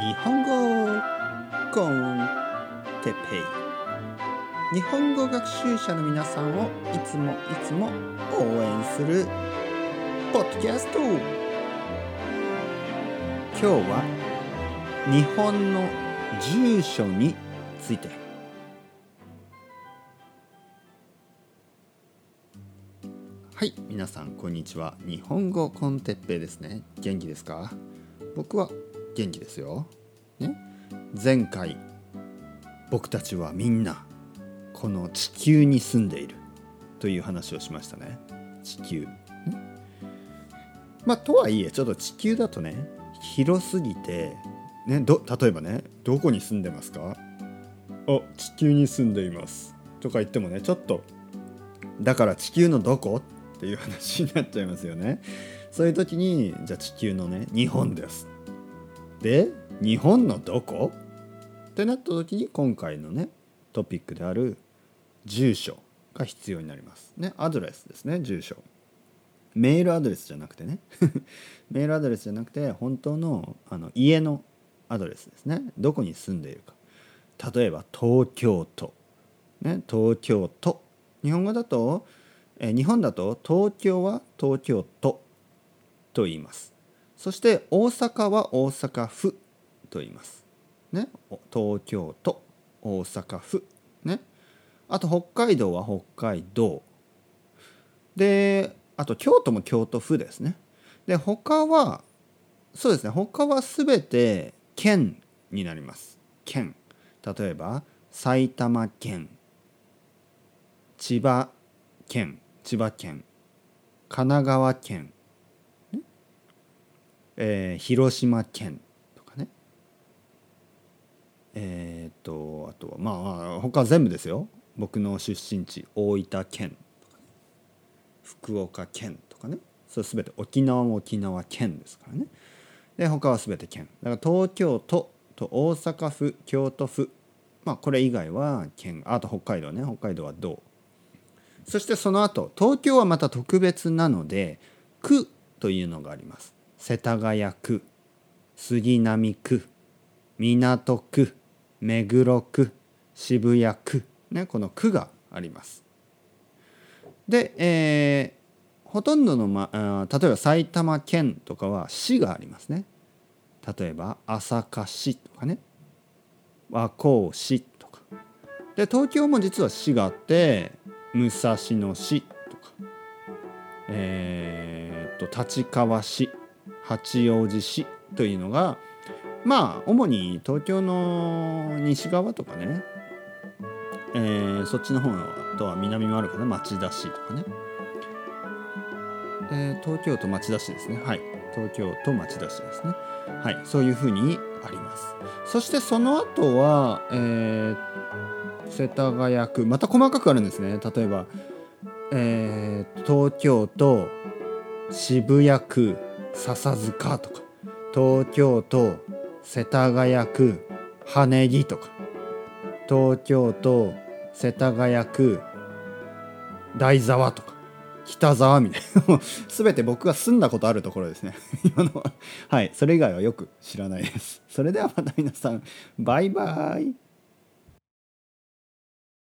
日本語コンテペイ。日本語学習者の皆さんをいつもいつも応援するポッドキャスト。今日は日本の住所について。はい皆さんこんにちは。日本語コンテッペイですね。元気ですか？僕は元気ですよ、ね、前回僕たちはみんなこの地球に住んでいる。という話をしましたね。地球、まあとはいえちょっと地球だとね広すぎてね？ど例えばねどこに住んでますか？あ地球に住んでいます。とか言ってもねちょっとだから地球のどこ？っていう話になっちゃいますよね。そういう時にじゃあ地球のね日本です。で日本のどこ？ってなった時に今回のねトピックである住所が必要になります。ねアドレスですね住所。メールアドレスじゃなくてね。メールアドレスじゃなくて本当のあの家のアドレスですね。どこに住んでいるか。例えば東京都。ね東京都。日本語だとえ日本だと東京は東京都と言います。そして大阪は大阪府と言います。ね。東京都大阪府。ね。あと北海道は北海道。であと京都も京都府ですね。で他はそうですね。他は全て県になります。県。例えば埼玉県千葉県千葉県神奈川県、えー、広島県とかね。えっ、とあとはまあ他全部ですよ。僕の出身地大分県とか、ね、福岡県とかね。それ全て沖縄も沖縄県ですからね。で他は全て県。だから東京都と大阪府京都府。まあこれ以外は県。あと北海道ね。北海道は道。そしてその後東京はまた特別なので区というのがあります。世田谷区杉並区港区目黒区渋谷区ねこの区があります。で、えー、ほとんどの、ま、あ例えば埼玉県とかは市がありますね。例えば朝霞市とかね。和光市とか。で東京も実は市があって武蔵野市とか。えー、っと立川市。八王子市というのがまあ主に東京の西側とかね、えー、そっちの方とは南もあるかな町田市とかね、えー、東京都町田市ですね。はい。東京都町田市ですね。はい。そういうふうにあります。そしてその後はえー、世田谷区。また細かくあるんですね。例えば、えー、東京都渋谷区。笹塚とか東京都世田谷区羽木とか東京都世田谷区台沢とか北沢みたいな。全て僕が住んだことあるところですね。今のは。はいそれ以外はよく知らないです。それではまた皆さんバイバイ。